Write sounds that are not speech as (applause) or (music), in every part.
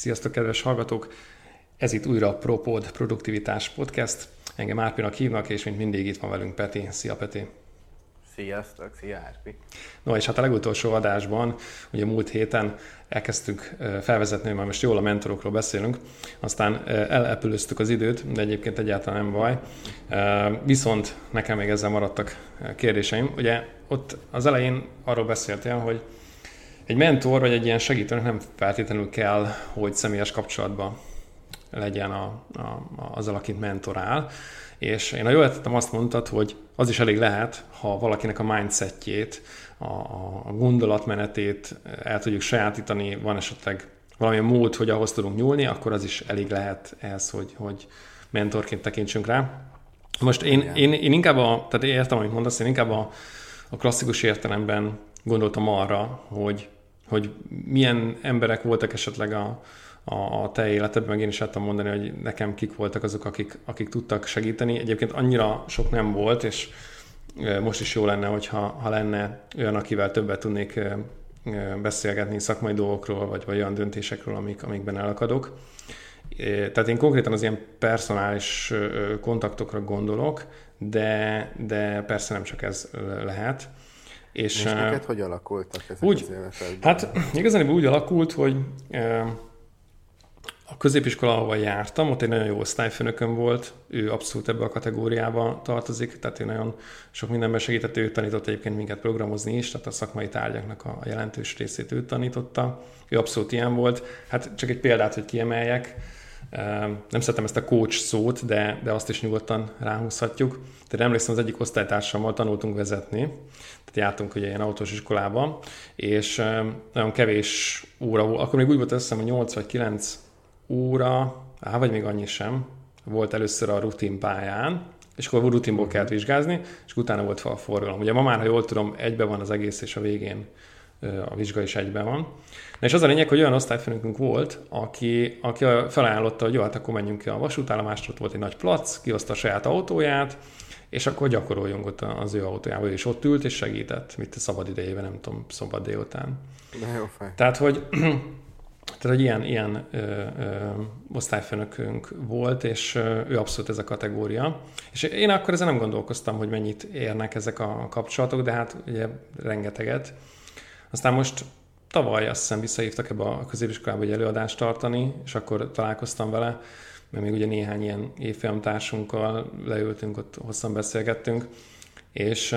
Sziasztok, kedves hallgatók! Ez itt újra a ProPod Produktivitás Podcast. Engem Árpinak hívnak, és mint mindig itt van velünk Peti. Szia Peti! Sziasztok, szia Árpi! No, és hát a legutolsó adásban, ugye múlt héten elkezdtük felvezetni, mert most jól a mentorokról beszélünk, aztán elepülöztük az időt, de egyébként egyáltalán nem baj. Viszont nekem még ezzel maradtak kérdéseim. Ugye ott az elején arról beszéltél, hogy egy mentor vagy egy ilyen segítőnek nem feltétlenül kell, hogy személyes kapcsolatban legyen a, a, azzal, akit mentorál. És én a jól tettem azt mondtad, hogy az is elég lehet, ha valakinek a mindsetjét, a, a gondolatmenetét el tudjuk sajátítani, van esetleg valamilyen mód, hogy ahhoz tudunk nyúlni, akkor az is elég lehet ez, hogy, hogy mentorként tekintsünk rá. Most én, én, én inkább a, tehát értem, amit mondasz, én inkább a, a klasszikus értelemben gondoltam arra, hogy hogy milyen emberek voltak esetleg a, a, a te életedben, meg én is tudtam mondani, hogy nekem kik voltak azok, akik, akik tudtak segíteni. Egyébként annyira sok nem volt, és most is jó lenne, hogyha ha lenne olyan, akivel többet tudnék beszélgetni szakmai dolgokról, vagy, vagy olyan döntésekről, amik, amikben elakadok. Tehát én konkrétan az ilyen personális kontaktokra gondolok, de, de persze nem csak ez lehet. És, és neked hogy alakultak ezek úgy, az életedben? Hát (clears throat) igazán úgy alakult, hogy a középiskola, ahol jártam, ott egy nagyon jó osztályfőnököm volt, ő abszolút ebbe a kategóriába tartozik, tehát ő nagyon sok mindenben segített, ő tanított egyébként minket programozni is, tehát a szakmai tárgyaknak a jelentős részét ő tanította, ő abszolút ilyen volt. Hát csak egy példát, hogy kiemeljek, nem szeretem ezt a coach szót, de, de azt is nyugodtan ráhúzhatjuk. Tehát emlékszem, az egyik osztálytársammal tanultunk vezetni, tehát jártunk ugye ilyen autós iskolában, és nagyon kevés óra volt, akkor még úgy volt összem, hogy 8 vagy 9 óra, á, vagy még annyi sem, volt először a rutin pályán, és akkor rutinból kellett vizsgázni, és utána volt a forgalom. Ugye ma már, ha jól tudom, egybe van az egész, és a végén a vizsga is egyben van. Na és az a lényeg, hogy olyan osztályfőnökünk volt, aki, aki felajánlotta, hogy jó, hát akkor menjünk ki a vasútállomásra, ott volt egy nagy plac, kihozta a saját autóját, és akkor gyakoroljunk ott az ő autójával, és ott ült, és segített, mit a szabad idejében, nem tudom, szombat délután. De jó fej. Tehát, hogy (clears throat) tehát, hogy ilyen, ilyen ö, ö, osztályfőnökünk volt, és ö, ő abszolút ez a kategória. És én akkor ezen nem gondolkoztam, hogy mennyit érnek ezek a kapcsolatok, de hát ugye rengeteget. Aztán most tavaly azt hiszem visszahívtak ebbe a középiskolába egy előadást tartani, és akkor találkoztam vele, mert még ugye néhány ilyen évfolyamtársunkkal leültünk, ott hosszan beszélgettünk, és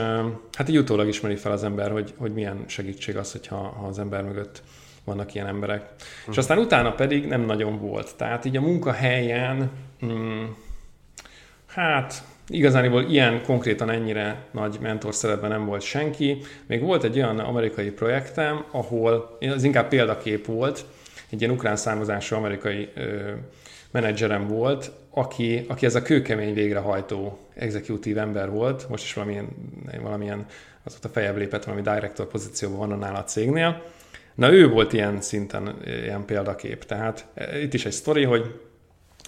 hát így utólag ismeri fel az ember, hogy, hogy milyen segítség az, hogyha ha az ember mögött vannak ilyen emberek. Mm. És aztán utána pedig nem nagyon volt. Tehát így a munkahelyen, mm, hát Igazániból ilyen konkrétan ennyire nagy mentor szerepben nem volt senki. Még volt egy olyan amerikai projektem, ahol az inkább példakép volt, egy ilyen ukrán származású amerikai ö, menedzserem volt, aki, aki ez a kőkemény végrehajtó executív ember volt, most is valamilyen, valamilyen azóta fejebb lépett, valami director pozícióban van nála a cégnél. Na ő volt ilyen szinten ilyen példakép. Tehát itt is egy sztori, hogy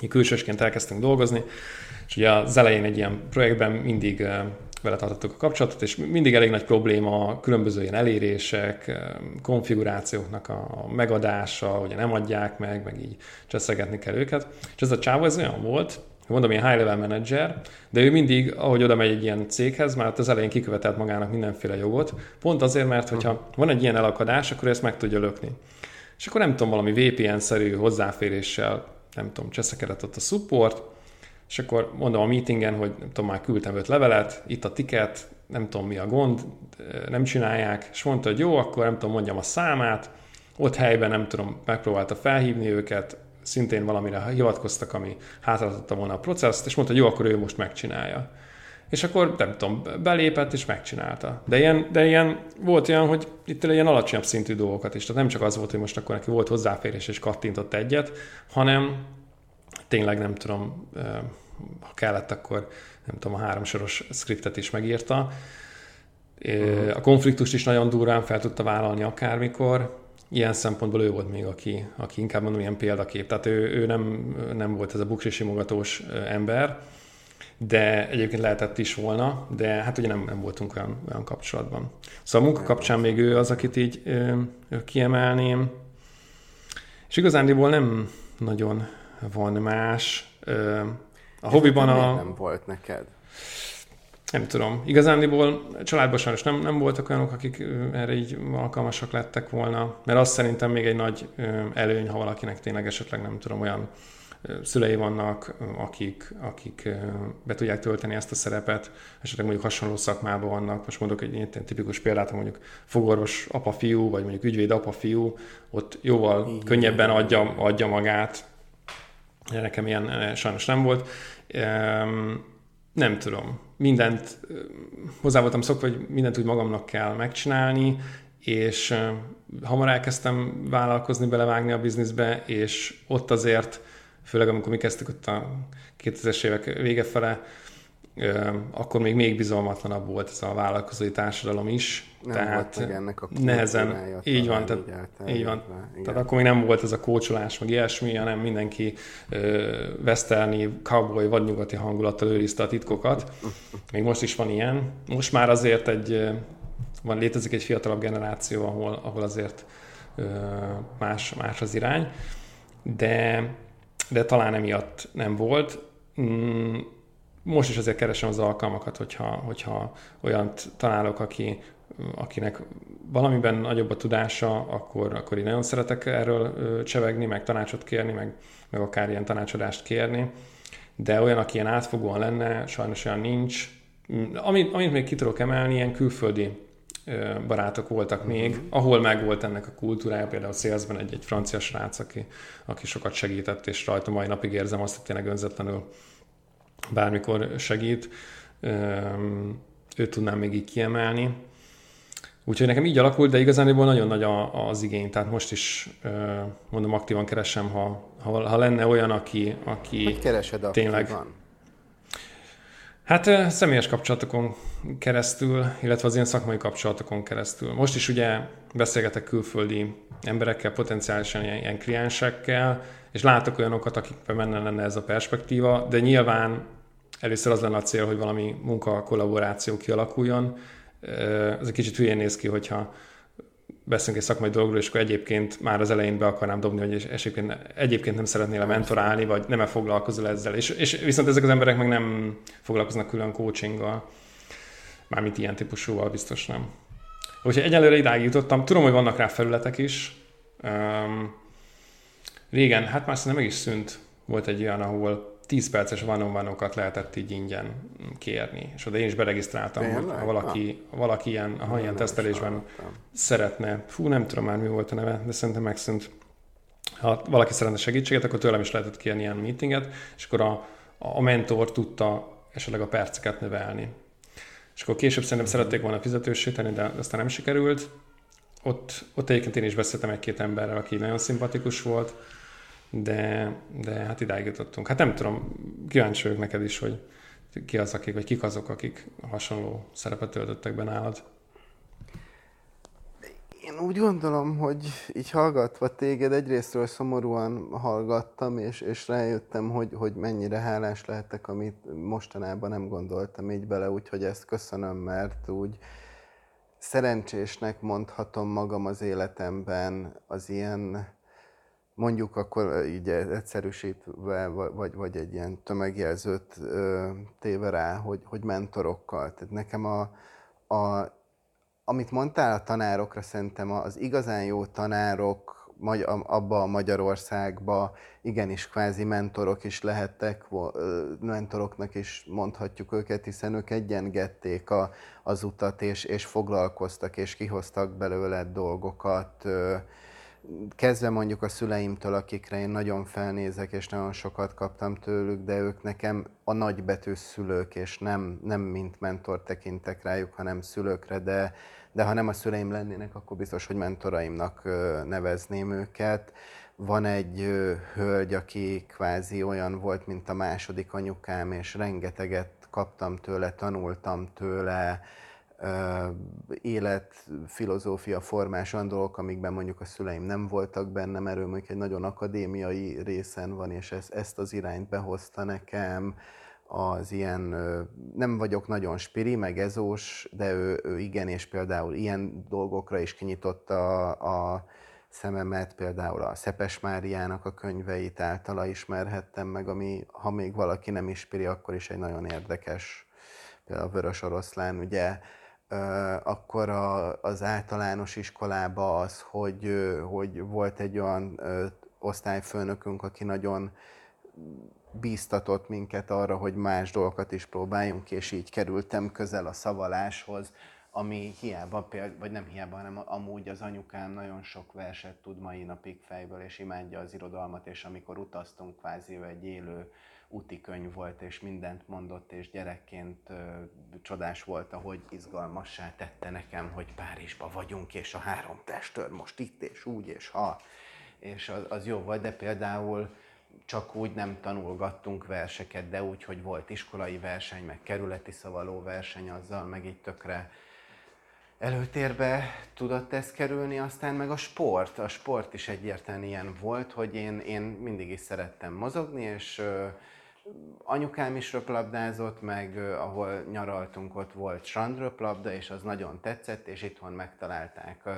mi külsősként elkezdtünk dolgozni, és ugye az elején egy ilyen projektben mindig vele tartottuk a kapcsolatot, és mindig elég nagy probléma a különböző ilyen elérések, konfigurációknak a megadása, ugye nem adják meg, meg így cseszegetni kell őket. És ez a csávó ez olyan volt, mondom, ilyen high-level manager, de ő mindig, ahogy oda megy egy ilyen céghez, már az elején kikövetelt magának mindenféle jogot, pont azért, mert hogyha van egy ilyen elakadás, akkor ezt meg tudja lökni. És akkor nem tudom, valami VPN-szerű hozzáféréssel, nem tudom, cseszekedett ott a support, és akkor mondom a meetingen, hogy nem tudom, már küldtem öt levelet, itt a tiket, nem tudom mi a gond, nem csinálják, és mondta, hogy jó, akkor nem tudom, mondjam a számát, ott helyben nem tudom, megpróbálta felhívni őket, szintén valamire hivatkoztak, ami hátráltatta volna a processzt, és mondta, hogy jó, akkor ő most megcsinálja. És akkor nem tudom, belépett és megcsinálta. De ilyen, de ilyen volt olyan, hogy itt ilyen alacsonyabb szintű dolgokat is. Tehát nem csak az volt, hogy most akkor neki volt hozzáférés és kattintott egyet, hanem tényleg nem tudom, ha kellett, akkor nem tudom, a háromsoros skriptet is megírta. A konfliktust is nagyon durván fel tudta vállalni akármikor. Ilyen szempontból ő volt még, aki, aki inkább mondom ilyen példakép. Tehát ő, ő nem, nem volt ez a buksi simogatós ember, de egyébként lehetett is volna, de hát ugye nem, nem voltunk olyan, olyan kapcsolatban. Szóval a munka kapcsán még ő az, akit így ö, kiemelném. És igazándiból nem nagyon van más. A hobbiban a... Nem volt neked? Nem tudom. Igazándiból családban sajnos nem, nem voltak olyanok, akik erre így alkalmasak lettek volna, mert azt szerintem még egy nagy előny, ha valakinek tényleg esetleg nem tudom, olyan szülei vannak, akik, akik be tudják tölteni ezt a szerepet, esetleg mondjuk hasonló szakmában vannak. Most mondok egy ilyen tipikus példát, mondjuk fogorvos apa-fiú, vagy mondjuk ügyvéd apa-fiú, ott jóval Igen. könnyebben adja, adja magát. Nekem ilyen sajnos nem volt. Nem tudom. Mindent hozzá voltam szokva, hogy mindent úgy magamnak kell megcsinálni, és hamar elkezdtem vállalkozni, belevágni a bizniszbe, és ott azért főleg amikor mi kezdtük ott a 2000-es évek vége fele, akkor még még bizalmatlanabb volt ez a vállalkozói társadalom is. Nem tehát volt ennek a nehezen, így van, tehát, így van. Tehát akkor még nem volt ez a kócsolás, meg ilyesmi, hanem mindenki westernி, cowboy, vadnyugati hangulattal őrizte a titkokat. Még most is van ilyen. Most már azért egy, van létezik egy fiatalabb generáció, ahol, ahol azért más, más az irány. De de talán emiatt nem volt. Mm, most is azért keresem az alkalmakat, hogyha, hogyha olyant találok, aki, akinek valamiben nagyobb a tudása, akkor, akkor én nagyon szeretek erről csevegni, meg tanácsot kérni, meg, meg akár ilyen tanácsadást kérni. De olyan, aki ilyen átfogóan lenne, sajnos olyan nincs. Mm, amit, amit még ki tudok emelni, ilyen külföldi barátok voltak uh-huh. még, ahol meg volt ennek a kultúrája, például Szélszben egy, egy francia srác, aki, aki sokat segített, és rajta mai napig érzem azt, hogy tényleg önzetlenül bármikor segít. Őt tudnám még így kiemelni. Úgyhogy nekem így alakult, de igazániból nagyon nagy az igény, tehát most is mondom, aktívan keresem, ha, ha, ha lenne olyan, aki, aki tényleg... Van? Hát személyes kapcsolatokon keresztül, illetve az ilyen szakmai kapcsolatokon keresztül. Most is ugye beszélgetek külföldi emberekkel, potenciálisan ilyen, ilyen kliensekkel, és látok olyanokat, akikben benne lenne ez a perspektíva, de nyilván először az lenne a cél, hogy valami munka kollaboráció kialakuljon. Ez egy kicsit hülyén néz ki, hogyha beszélünk egy szakmai dologról, és akkor egyébként már az elején be akarnám dobni, hogy egyébként, egyébként nem szeretnél a mentorálni, vagy nem -e foglalkozol ezzel. És, és viszont ezek az emberek meg nem foglalkoznak külön coachinggal, mármint ilyen típusúval biztos nem. Úgyhogy egyelőre idáig jutottam. Tudom, hogy vannak rá felületek is. Um, régen, hát már szerintem meg is szűnt. Volt egy olyan, ahol 10 perces van lehetett így ingyen kérni. És oda én is beregisztráltam, Tényleg? hogy ha valaki, ha valaki ilyen, ha ilyen tesztelésben szeretne, fú, nem tudom már mi volt a neve, de szerintem megszűnt. Ha valaki szeretne segítséget, akkor tőlem is lehetett kérni ilyen meetinget, és akkor a, a mentor tudta esetleg a perceket növelni. És akkor később szerintem szerették volna fizetősíteni, de aztán nem sikerült. Ott, ott egyébként én is beszéltem egy-két emberrel, aki nagyon szimpatikus volt, de, de hát idáig jutottunk. Hát nem tudom, kíváncsi vagyok neked is, hogy ki az, akik, vagy kik azok, akik hasonló szerepet töltöttek be nálad. Én úgy gondolom, hogy így hallgatva téged egyrésztről szomorúan hallgattam, és, és rájöttem, hogy, hogy mennyire hálás lehetek, amit mostanában nem gondoltam így bele, úgyhogy ezt köszönöm, mert úgy szerencsésnek mondhatom magam az életemben az ilyen mondjuk akkor így egyszerűsítve, vagy, vagy egy ilyen tömegjelzőt téve rá, hogy, hogy mentorokkal. Tehát nekem a, a, amit mondtál a tanárokra, szerintem az igazán jó tanárok abba a Magyarországba igenis kvázi mentorok is lehettek, mentoroknak is mondhatjuk őket, hiszen ők egyengették a, az utat, és, és foglalkoztak, és kihoztak belőle dolgokat, kezdve mondjuk a szüleimtől, akikre én nagyon felnézek, és nagyon sokat kaptam tőlük, de ők nekem a nagybetű szülők, és nem, nem mint mentor tekintek rájuk, hanem szülőkre, de, de ha nem a szüleim lennének, akkor biztos, hogy mentoraimnak nevezném őket. Van egy hölgy, aki kvázi olyan volt, mint a második anyukám, és rengeteget kaptam tőle, tanultam tőle, élet, filozófia formás dolgok, amikben mondjuk a szüleim nem voltak benne, mert ő mondjuk egy nagyon akadémiai részen van, és ezt, ezt az irányt behozta nekem, az ilyen, nem vagyok nagyon spiri, meg ezós, de ő, ő igen, és például ilyen dolgokra is kinyitotta a, a szememet, például a Szepes Máriának a könyveit általa ismerhettem meg, ami ha még valaki nem ismeri, akkor is egy nagyon érdekes, például a Vörös Oroszlán, ugye, akkor a, az általános iskolában az, hogy, hogy volt egy olyan osztályfőnökünk, aki nagyon bíztatott minket arra, hogy más dolgokat is próbáljunk, és így kerültem közel a szavaláshoz, ami hiába, például, vagy nem hiába, hanem amúgy az anyukám nagyon sok verset tud mai napig fejből, és imádja az irodalmat, és amikor utaztunk, kvázi egy élő úti könyv volt, és mindent mondott, és gyerekként ö, csodás volt, ahogy izgalmassá tette nekem, hogy Párizsba vagyunk, és a három testőr most itt, és úgy, és ha, és az, az jó volt, de például csak úgy nem tanulgattunk verseket, de úgy, hogy volt iskolai verseny, meg kerületi szavaló verseny, azzal meg így tökre előtérbe tudott ez kerülni, aztán meg a sport. A sport is egyértelműen ilyen volt, hogy én, én mindig is szerettem mozogni, és anyukám is röplabdázott, meg ahol nyaraltunk, ott volt strandröplabda, és az nagyon tetszett, és itthon megtalálták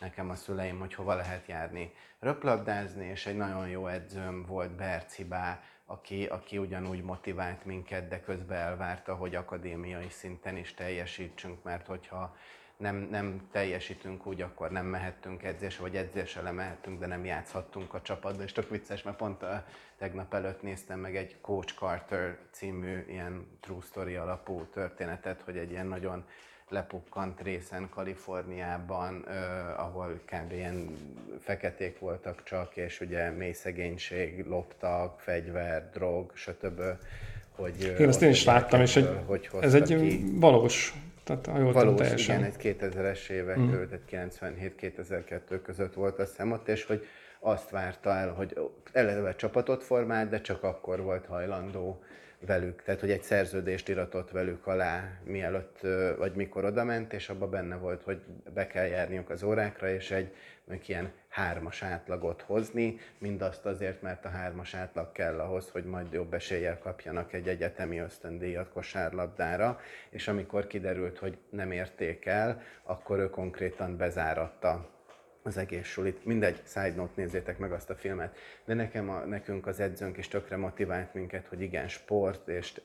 nekem a szüleim, hogy hova lehet járni röplabdázni, és egy nagyon jó edzőm volt Bercibá, aki, aki ugyanúgy motivált minket, de közben elvárta, hogy akadémiai szinten is teljesítsünk, mert hogyha nem, nem teljesítünk úgy, akkor nem mehettünk edzésre, vagy edzésre lemehettünk, de nem játszhattunk a csapatban. És tök vicces, mert pont a, tegnap előtt néztem meg egy Coach Carter című ilyen true story alapú történetet, hogy egy ilyen nagyon lepukkant részen Kaliforniában, eh, ahol kb. ilyen feketék voltak csak, és ugye mély szegénység, loptak, fegyver, drog, stb. Hogy, Én ezt én is láttam, és egy, hogy ez egy ki. valós tehát, ha jól Valós, teljesen. igen, egy 2000-es évek, mm. tehát 97-2002 között volt a szemot, és hogy azt várta el, hogy eleve csapatot formált, de csak akkor volt hajlandó velük, tehát hogy egy szerződést iratott velük alá, mielőtt vagy mikor odament, és abban benne volt, hogy be kell járniuk az órákra, és egy mondjuk ilyen hármas átlagot hozni, mindazt azért, mert a hármas átlag kell ahhoz, hogy majd jobb eséllyel kapjanak egy egyetemi ösztöndíjat kosárlabdára, és amikor kiderült, hogy nem érték el, akkor ő konkrétan bezáratta az egész sulit. Mindegy, side note, nézzétek meg azt a filmet. De nekem a, nekünk az edzőnk is tökre motivált minket, hogy igen, sport, és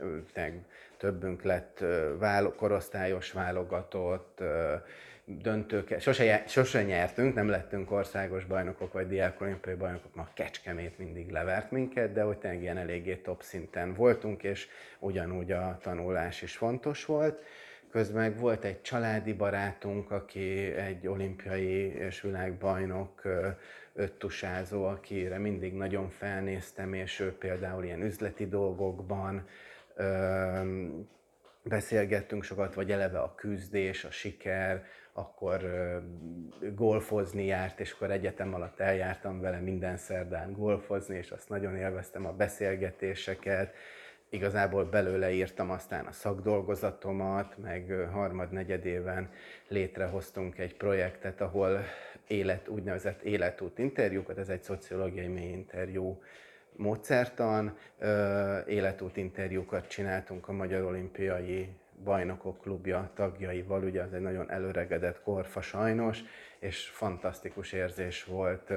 többünk lett válo, korosztályos válogatott, döntők, sose, sose nyertünk, nem lettünk országos bajnokok vagy diákolimpiai bajnokok, ma Kecskemét mindig levert minket, de hogy tényleg ilyen eléggé top szinten voltunk, és ugyanúgy a tanulás is fontos volt. Közben volt egy családi barátunk, aki egy olimpiai és világbajnok öttusázó, akire mindig nagyon felnéztem, és ő például ilyen üzleti dolgokban beszélgettünk sokat, vagy eleve a küzdés, a siker, akkor golfozni járt, és akkor egyetem alatt eljártam vele minden szerdán golfozni, és azt nagyon élveztem a beszélgetéseket, igazából belőle írtam aztán a szakdolgozatomat, meg harmad-negyedéven létrehoztunk egy projektet, ahol élet, úgynevezett életút interjúkat, ez egy szociológiai mély interjú módszertan, életút interjúkat csináltunk a Magyar Olimpiai Bajnokok Klubja tagjaival, ugye ez egy nagyon előregedett korfa sajnos, és fantasztikus érzés volt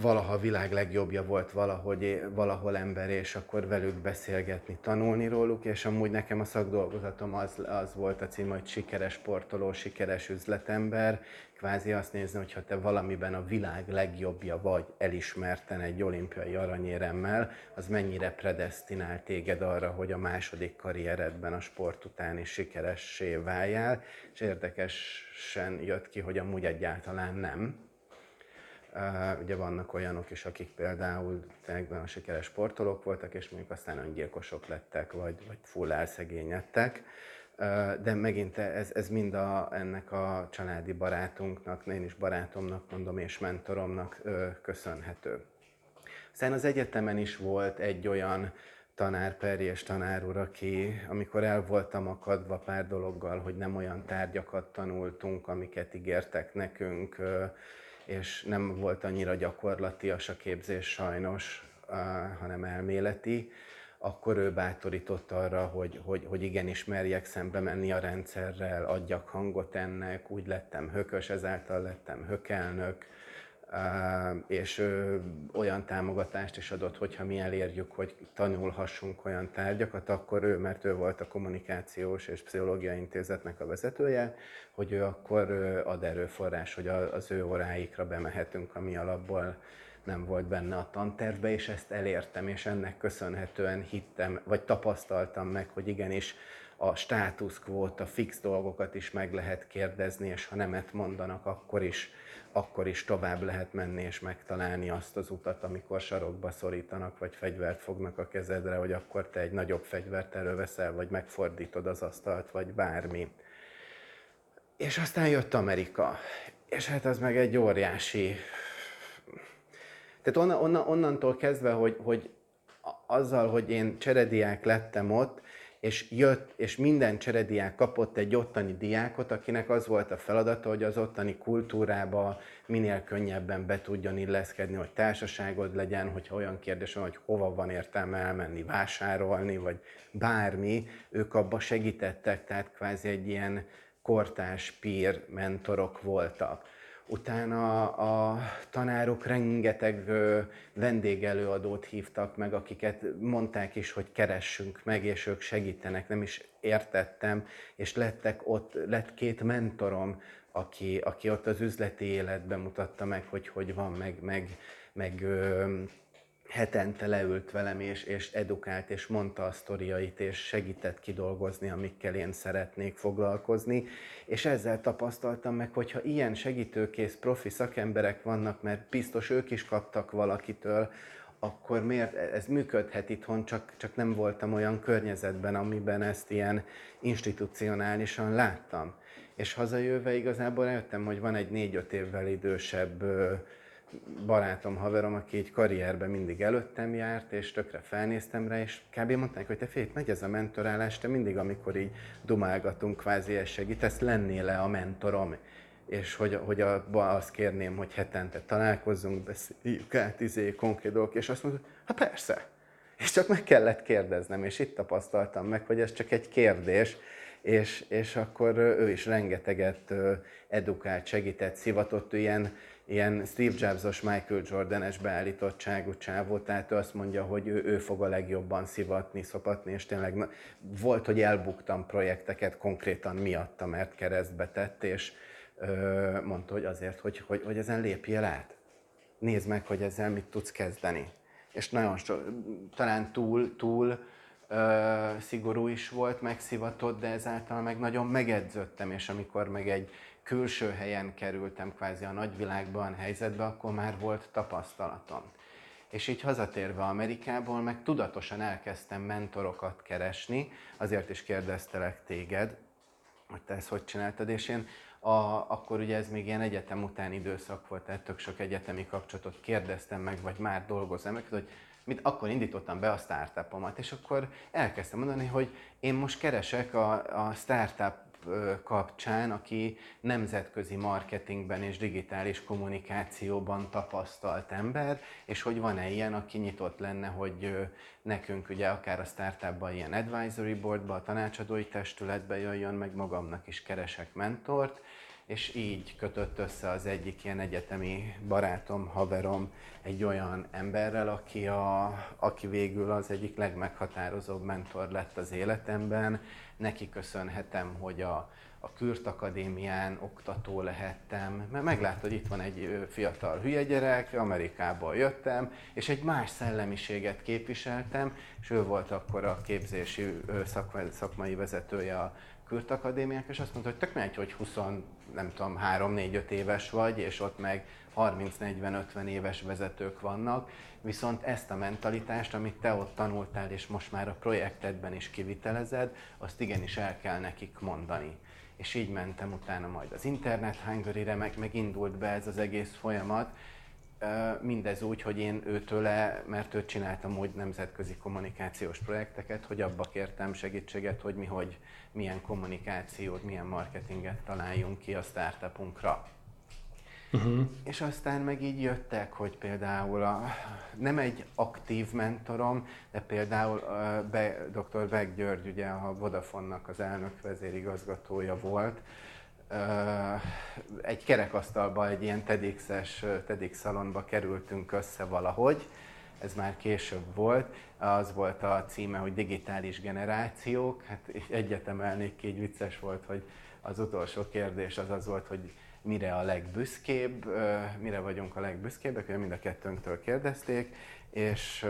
valaha a világ legjobbja volt valahogy, valahol ember, és akkor velük beszélgetni, tanulni róluk, és amúgy nekem a szakdolgozatom az, az volt a cím, hogy sikeres sportoló, sikeres üzletember, kvázi azt nézni, hogy ha te valamiben a világ legjobbja vagy elismerten egy olimpiai aranyéremmel, az mennyire predestinál téged arra, hogy a második karrieredben a sport után is sikeressé váljál, és érdekesen jött ki, hogy amúgy egyáltalán nem ugye vannak olyanok is, akik például nagyon sikeres sportolók voltak, és mondjuk aztán öngyilkosok lettek, vagy, vagy full elszegényedtek. De megint ez, ez mind a, ennek a családi barátunknak, én is barátomnak mondom, és mentoromnak köszönhető. Aztán az egyetemen is volt egy olyan tanár, és tanár úr, aki, amikor el voltam akadva pár dologgal, hogy nem olyan tárgyakat tanultunk, amiket ígértek nekünk, és nem volt annyira gyakorlatias a képzés sajnos, hanem elméleti, akkor ő bátorított arra, hogy, hogy, hogy igenis merjek szembe menni a rendszerrel, adjak hangot ennek, úgy lettem hökös, ezáltal lettem hökelnök, és olyan támogatást is adott, hogyha mi elérjük, hogy tanulhassunk olyan tárgyakat, akkor ő, mert ő volt a kommunikációs és pszichológiai intézetnek a vezetője, hogy ő akkor ad erőforrás, hogy az ő óráikra bemehetünk, ami alapból nem volt benne a tantervbe, és ezt elértem, és ennek köszönhetően hittem, vagy tapasztaltam meg, hogy igenis a status quo a fix dolgokat is meg lehet kérdezni, és ha nemet mondanak, akkor is, akkor is tovább lehet menni és megtalálni azt az utat, amikor sarokba szorítanak, vagy fegyvert fognak a kezedre, hogy akkor te egy nagyobb fegyvert előveszel, vagy megfordítod az asztalt, vagy bármi. És aztán jött Amerika, és hát az meg egy óriási tehát onna, onna, onnantól kezdve, hogy, hogy azzal, hogy én cserediák lettem ott, és jött, és minden cserediák kapott egy ottani diákot, akinek az volt a feladata, hogy az ottani kultúrába minél könnyebben be tudjon illeszkedni, hogy társaságod legyen, hogyha olyan kérdés van, hogy hova van értelme elmenni vásárolni, vagy bármi, ők abba segítettek, tehát kvázi egy ilyen kortás pír mentorok voltak Utána a tanárok rengeteg vendégelőadót hívtak meg, akiket mondták is, hogy keressünk meg, és ők segítenek, nem is értettem, és lettek ott, lett két mentorom, aki, aki ott az üzleti életben mutatta meg, hogy hogy van, meg, meg, meg hetente leült velem, és, és edukált, és mondta a sztoriait, és segített kidolgozni, amikkel én szeretnék foglalkozni. És ezzel tapasztaltam meg, hogyha ilyen segítőkész profi szakemberek vannak, mert biztos ők is kaptak valakitől, akkor miért ez működhet itthon, csak, csak nem voltam olyan környezetben, amiben ezt ilyen institucionálisan láttam. És hazajöve igazából eljöttem, hogy van egy négy-öt évvel idősebb barátom, haverom, aki egy karrierben mindig előttem járt, és tökre felnéztem rá, és kb. mondták, hogy te fél, megy ez a mentorálás, te mindig, amikor így dumálgatunk, kvázi ez segítesz, lennél le a mentorom és hogy, hogy a, azt kérném, hogy hetente találkozzunk, beszéljük át izé, konkrét dolgok, és azt mondta, hát persze. És csak meg kellett kérdeznem, és itt tapasztaltam meg, hogy ez csak egy kérdés, és, és akkor ő is rengeteget edukált, segített, szivatott, ilyen ilyen Steve Jobs-os Michael Jordan-es beállítottságú csávó, tehát ő azt mondja, hogy ő, ő fog a legjobban szivatni, szopatni, és tényleg na, volt, hogy elbuktam projekteket konkrétan miatta, mert keresztbe tett, és ö, mondta, hogy azért, hogy, hogy, hogy ezen lépjél át. Nézd meg, hogy ezzel mit tudsz kezdeni. És nagyon so, talán túl, túl ö, szigorú is volt, megszivatott, de ezáltal meg nagyon megedződtem, és amikor meg egy külső helyen kerültem kvázi a nagyvilágban, helyzetbe, akkor már volt tapasztalatom. És így hazatérve Amerikából, meg tudatosan elkezdtem mentorokat keresni, azért is kérdeztelek téged, hogy te ezt hogy csináltad, és én a, akkor ugye ez még ilyen egyetem utáni időszak volt, tehát tök sok egyetemi kapcsolatot kérdeztem meg, vagy már dolgozom meg, hogy mit akkor indítottam be a startupomat, és akkor elkezdtem mondani, hogy én most keresek a, a startup kapcsán, aki nemzetközi marketingben és digitális kommunikációban tapasztalt ember, és hogy van-e ilyen, aki nyitott lenne, hogy nekünk ugye akár a startupban ilyen advisory boardba, a tanácsadói testületbe jöjjön, meg magamnak is keresek mentort, és így kötött össze az egyik ilyen egyetemi barátom, haverom egy olyan emberrel, aki, a, aki végül az egyik legmeghatározóbb mentor lett az életemben. Neki köszönhetem, hogy a, a Kürt Akadémián oktató lehettem, mert meglátod, hogy itt van egy fiatal hülye gyerek, Amerikából jöttem, és egy más szellemiséget képviseltem, és ő volt akkor a képzési szakmai vezetője a Kürt Akadémiák, és azt mondta, hogy tök megy, hogy 20, nem tudom, 3-4-5 éves vagy, és ott meg 30-40-50 éves vezetők vannak, viszont ezt a mentalitást, amit te ott tanultál, és most már a projektedben is kivitelezed, azt igenis el kell nekik mondani. És így mentem utána majd az Internet Hungary-re, meg, megindult be ez az egész folyamat, Mindez úgy, hogy én őtőle, mert őt csináltam úgy nemzetközi kommunikációs projekteket, hogy abba kértem segítséget, hogy mi hogy milyen kommunikációt, milyen marketinget találjunk ki a startupunkra. Uh-huh. És aztán meg így jöttek, hogy például a, nem egy aktív mentorom, de például a Be, dr. Beck György, ugye a Vodafone-nak az elnök vezérigazgatója volt, egy kerekasztalba, egy ilyen TEDx-es, TEDx szalonba kerültünk össze valahogy, ez már később volt, az volt a címe, hogy digitális generációk, hát egyetemelnék ki, így vicces volt, hogy az utolsó kérdés az az volt, hogy mire a legbüszkébb, mire vagyunk a legbüszkébbek, mind a kettőnktől kérdezték, és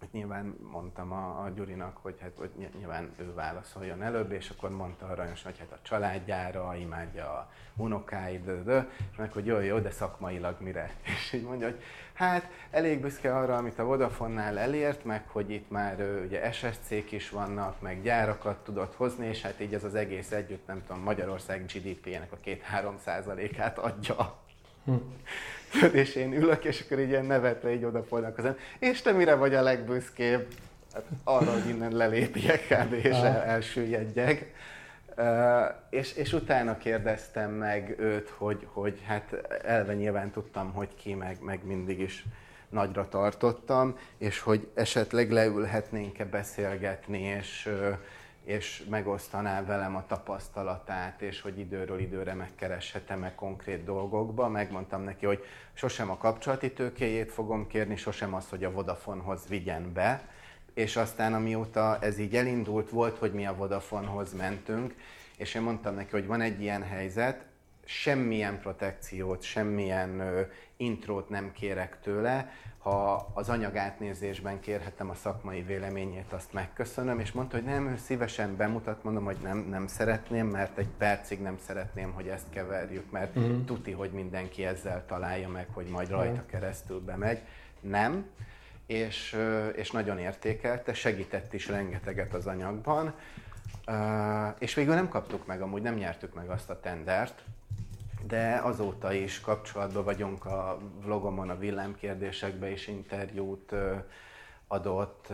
Hát nyilván mondtam a, a Gyurinak, hogy, hát, hogy nyilván ő válaszoljon előbb, és akkor mondta aranyos, hogy hát a családjára, imádja a unokáid, de, de, és meg, hogy jó, jó, de szakmailag mire? (laughs) És így mondja, hogy hát elég büszke arra, amit a Vodafone-nál elért, meg hogy itt már ugye SSC-k is vannak, meg gyárakat tudott hozni, és hát így ez az egész együtt, nem tudom, Magyarország GDP-nek a 2-3 százalékát adja. Hm (laughs) és én ülök, és akkor így ilyen nevetve így odafordulnak az és te mire vagy a legbüszkébb? Hát arra, hogy innen lelépjek kb. és el, elsüllyedjek. Uh, és, és utána kérdeztem meg őt, hogy, hogy hát elve nyilván tudtam, hogy ki, meg, meg mindig is nagyra tartottam, és hogy esetleg leülhetnénk-e beszélgetni, és uh, és megosztaná velem a tapasztalatát, és hogy időről időre megkereshetem-e konkrét dolgokba. Megmondtam neki, hogy sosem a kapcsolati tőkéjét fogom kérni, sosem az, hogy a Vodafonehoz vigyen be. És aztán amióta ez így elindult, volt, hogy mi a Vodafonehoz mentünk, és én mondtam neki, hogy van egy ilyen helyzet, semmilyen protekciót, semmilyen ö, intrót nem kérek tőle, ha az anyagátnézésben kérhetem a szakmai véleményét, azt megköszönöm, és mondta, hogy nem, ő szívesen bemutat, mondom, hogy nem, nem szeretném, mert egy percig nem szeretném, hogy ezt keverjük, mert uh-huh. tuti, hogy mindenki ezzel találja meg, hogy majd rajta keresztül bemegy. Nem, és, és nagyon értékelte, segített is rengeteget az anyagban, és végül nem kaptuk meg, amúgy nem nyertük meg azt a tendert, de azóta is kapcsolatban vagyunk a vlogomon, a villámkérdésekbe is interjút adott,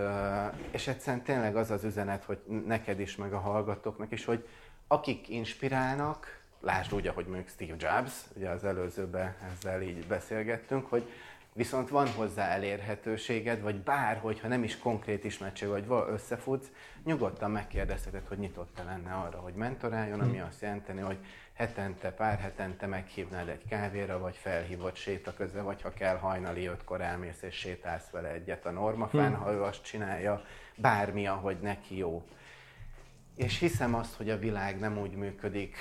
és egyszerűen tényleg az az üzenet, hogy neked is, meg a hallgatóknak is, hogy akik inspirálnak, lásd úgy, ahogy mondjuk Steve Jobs, ugye az előzőben ezzel így beszélgettünk, hogy viszont van hozzá elérhetőséged, vagy bárhogy, ha nem is konkrét ismertség, vagy összefutsz, nyugodtan megkérdezheted, hogy nyitott-e lenne arra, hogy mentoráljon, ami azt jelenteni, hogy hetente, pár hetente meghívnád egy kávéra, vagy felhívod séta közben, vagy ha kell hajnali ötkor elmész és sétálsz vele egyet a normafán, hmm. ha ő azt csinálja, bármi, ahogy neki jó. És hiszem azt, hogy a világ nem úgy működik,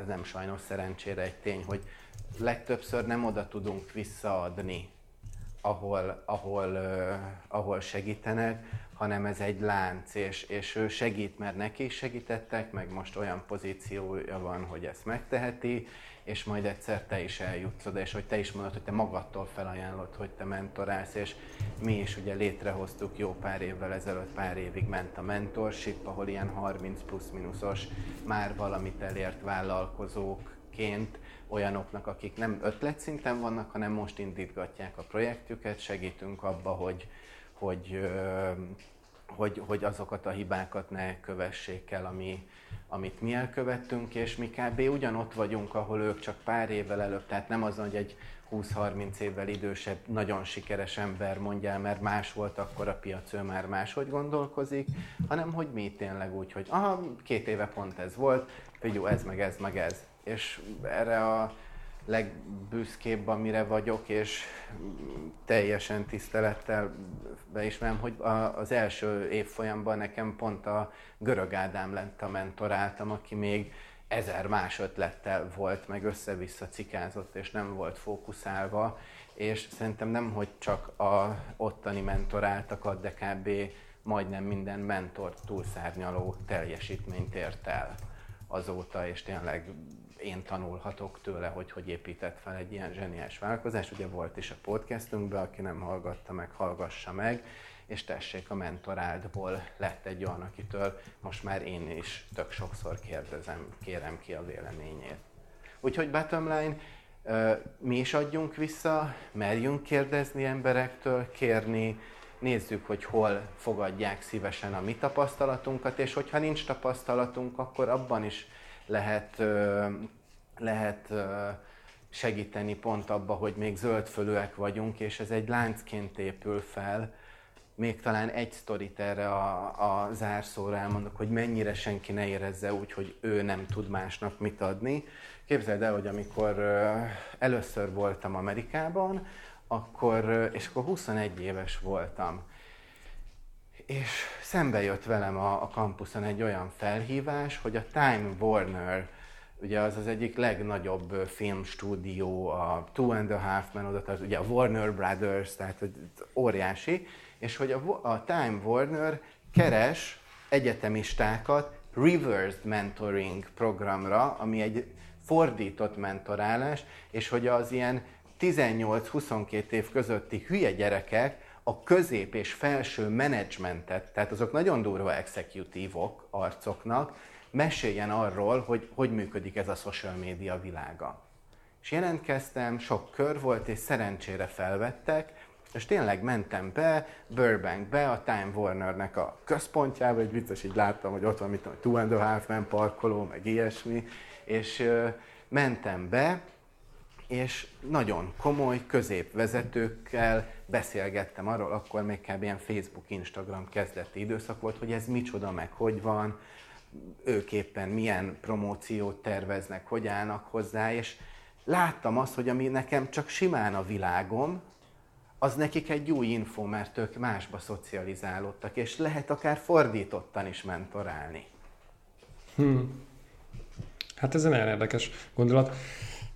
ez nem sajnos szerencsére egy tény, hogy legtöbbször nem oda tudunk visszaadni, ahol, ahol, ahol segítenek, hanem ez egy lánc, és, és ő segít, mert neki is segítettek, meg most olyan pozíciója van, hogy ezt megteheti, és majd egyszer te is eljutsz oda, és hogy te is mondod, hogy te magadtól felajánlod, hogy te mentorálsz, és mi is ugye létrehoztuk jó pár évvel ezelőtt, pár évig ment a mentorship, ahol ilyen 30 plusz-minuszos már valamit elért vállalkozóként olyanoknak, akik nem ötletszinten vannak, hanem most indítgatják a projektjüket, segítünk abba, hogy, hogy, hogy, hogy azokat a hibákat ne kövessék el, ami, amit mi elkövettünk, és mi kb. ugyanott vagyunk, ahol ők csak pár évvel előbb, tehát nem azon, hogy egy 20-30 évvel idősebb, nagyon sikeres ember mondja mert más volt akkor a piac, ő már máshogy gondolkozik, hanem hogy mi tényleg úgy, hogy aha, két éve pont ez volt, figyelj, ez meg ez meg ez. És erre a legbüszkébb, amire vagyok, és teljesen tisztelettel beismerem, hogy az első évfolyamban nekem pont a Görög Ádám lett a mentoráltam, aki még ezer más ötlettel volt, meg össze-vissza cikázott, és nem volt fókuszálva, és szerintem nem, hogy csak a ottani mentoráltakat, de kb. majdnem minden mentor túlszárnyaló teljesítményt ért el azóta, és tényleg én tanulhatok tőle, hogy hogy épített fel egy ilyen zseniás vállalkozást. Ugye volt is a podcastünkben, aki nem hallgatta meg, hallgassa meg, és tessék, a mentorádból lett egy olyan, akitől most már én is tök sokszor kérdezem, kérem ki a véleményét. Úgyhogy bottom line, mi is adjunk vissza, merjünk kérdezni emberektől, kérni, nézzük, hogy hol fogadják szívesen a mi tapasztalatunkat, és hogyha nincs tapasztalatunk, akkor abban is lehet lehet segíteni pont abba, hogy még zöldfölőek vagyunk, és ez egy láncként épül fel. Még talán egy sztorit erre a, a zárszóra elmondok, hogy mennyire senki ne érezze úgy, hogy ő nem tud másnak mit adni. Képzeld el, hogy amikor először voltam Amerikában, akkor, és akkor 21 éves voltam, és szembe jött velem a, a kampuszon egy olyan felhívás, hogy a Time Warner, ugye az az egyik legnagyobb filmstúdió, a Two and a Half Men, oda tart, ugye a Warner Brothers, tehát óriási, és hogy a, a Time Warner keres egyetemistákat reversed mentoring programra, ami egy fordított mentorálás, és hogy az ilyen 18-22 év közötti hülye gyerekek a közép és felső menedzsmentet, tehát azok nagyon durva executívok arcoknak, meséljen arról, hogy hogy működik ez a social media világa. És jelentkeztem, sok kör volt, és szerencsére felvettek, és tényleg mentem be Burbankbe, a Time Warnernek a központjába, egy vicces, így láttam, hogy ott van, mit tudom, Two and a Half Man parkoló, meg ilyesmi, és uh, mentem be, és nagyon komoly középvezetőkkel beszélgettem arról, akkor még kb. ilyen Facebook, Instagram kezdeti időszak volt, hogy ez micsoda, meg hogy van, ők éppen milyen promóciót terveznek, hogy állnak hozzá, és láttam azt, hogy ami nekem csak simán a világom, az nekik egy új info, mert ők másba szocializálódtak, és lehet akár fordítottan is mentorálni. Hmm. Hát ez egy nagyon érdekes gondolat.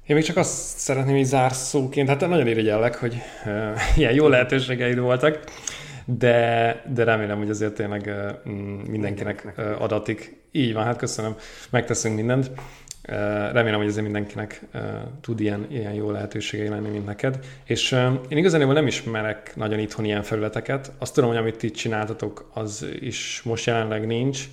Én még csak azt szeretném így zárszóként, hát nagyon irigyellek, hogy uh, ilyen jó lehetőségeid voltak, de, de remélem, hogy azért tényleg uh, mindenkinek uh, adatik. Így van, hát köszönöm, megteszünk mindent. Uh, remélem, hogy azért mindenkinek uh, tud ilyen, ilyen jó lehetőségei lenni, mint neked. És uh, én igazából nem ismerek nagyon itthon ilyen felületeket. Azt tudom, hogy amit itt csináltatok, az is most jelenleg nincs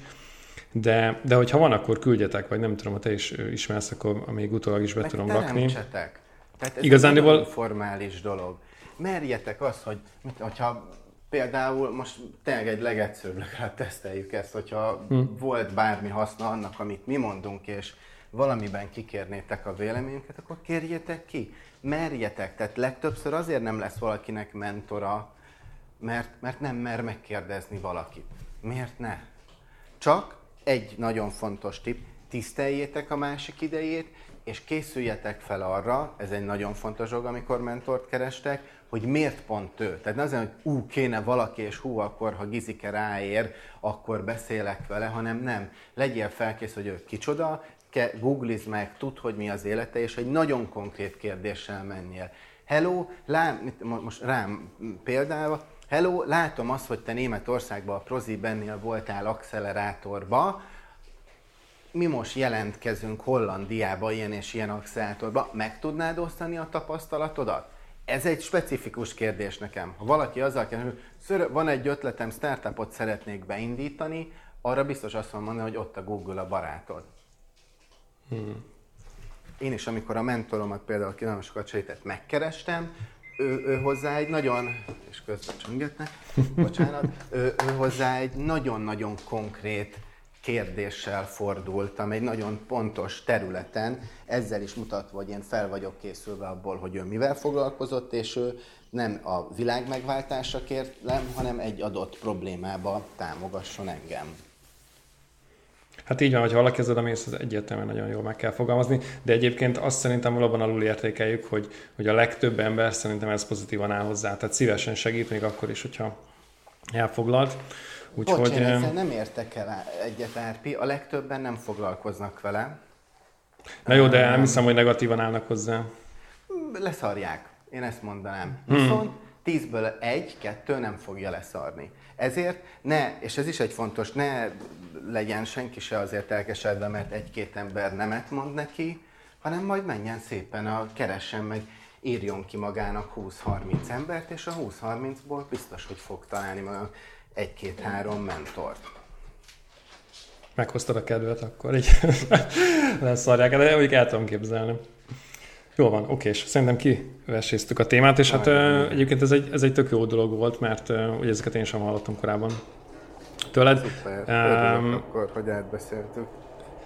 de, de hogyha van, akkor küldjetek, vagy nem tudom, ha te is ismersz, akkor még utólag is be Meg tudom rakni. Tehát ez Igazándiból... egy formális dolog. Merjetek azt, hogy mit, hogyha például most tényleg egy legegyszerűbb, legalább teszteljük ezt, hogyha hmm. volt bármi haszna annak, amit mi mondunk, és valamiben kikérnétek a véleményünket, akkor kérjétek ki. Merjetek. Tehát legtöbbször azért nem lesz valakinek mentora, mert, mert nem mer megkérdezni valakit. Miért ne? Csak egy nagyon fontos tip, tiszteljétek a másik idejét, és készüljetek fel arra, ez egy nagyon fontos dolog, amikor mentort kerestek, hogy miért pont ő. Tehát ne azért, hogy ú, kéne valaki, és hú, akkor ha Gizike ráér, akkor beszélek vele, hanem nem. Legyél felkész, hogy ő kicsoda, googlizd meg, tudd, hogy mi az élete, és egy nagyon konkrét kérdéssel menjél. Hello, lá, most rám példálva, Hello, látom azt, hogy te Németországban a Prozibennél voltál accelerátorba, mi most jelentkezünk Hollandiába ilyen és ilyen accelerátorba, meg tudnád osztani a tapasztalatodat? Ez egy specifikus kérdés nekem. Ha valaki azzal kell, hogy van egy ötletem, startupot szeretnék beindítani, arra biztos azt mondom mondani, hogy ott a Google a barátod. Hmm. Én is, amikor a mentoromat például nagyon sokat segített, megkerestem, ő, ő hozzá egy nagyon, és közben csöngetnek, bocsánat, ő, ő hozzá egy nagyon-nagyon konkrét kérdéssel fordultam, egy nagyon pontos területen, ezzel is mutatva, hogy én fel vagyok készülve abból, hogy ő mivel foglalkozott, és ő nem a világ megváltásra kérlem, hanem egy adott problémába támogasson engem. Hát így van, hogy valaki ezzel mész, az egyértelműen nagyon jól meg kell fogalmazni, de egyébként azt szerintem valóban alul értékeljük, hogy, hogy a legtöbb ember szerintem ez pozitívan áll hozzá, tehát szívesen segít, még akkor is, hogyha elfoglalt. Úgyhogy... Bocs, én ezzel nem értek el egyet, Árpi, a legtöbben nem foglalkoznak vele. Na jó, de nem hiszem, hogy negatívan állnak hozzá. Leszarják, én ezt mondanám. Hmm. Viszont tízből egy, kettő nem fogja leszarni. Ezért ne, és ez is egy fontos, ne legyen senki se azért elkesedve, mert egy-két ember nemet mond neki, hanem majd menjen szépen, a, keressen meg, írjon ki magának 20-30 embert, és a 20-30-ból biztos, hogy fog találni maga egy-két-három mentort. Meghoztad a kedvet, akkor így (laughs) leszarják, de mondjuk el tudom képzelni. Jó van, oké, és szerintem kiveséztük a témát, és hát uh, egyébként ez egy, ez egy tök jó dolog volt, mert ugye ezeket én sem hallottam korábban tőled. Szuper, um, akkor, hogy átbeszéltük.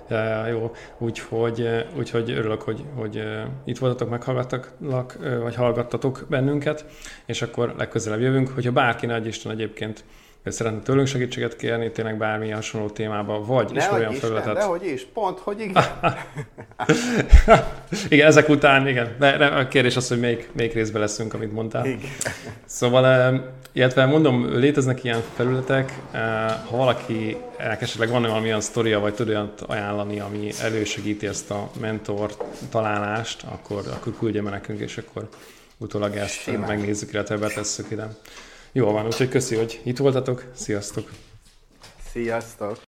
Ja, jó, úgyhogy, úgyhogy örülök, hogy, hogy itt voltatok, meghallgattak, vagy hallgattatok bennünket, és akkor legközelebb jövünk. Hogyha bárki nagy Isten egyébként szeretne tőlünk segítséget kérni, tényleg bármilyen hasonló témában, vagy ne is olyan Isten, felületet. Dehogy is, pont, hogy igen. (laughs) igen, ezek után, igen. De, de a kérdés az, hogy melyik, melyik részben leszünk, amit mondtál. Igen. Szóval, illetve mondom, léteznek ilyen felületek, ha valaki esetleg van olyan olyan sztoria, vagy tud olyan ajánlani, ami elősegíti ezt a mentor találást, akkor, akkor küldje meg nekünk, és akkor utólag ezt Simán. megnézzük, illetve betesszük ide. Jó van, úgyhogy köszi, hogy itt voltatok. Sziasztok! Sziasztok!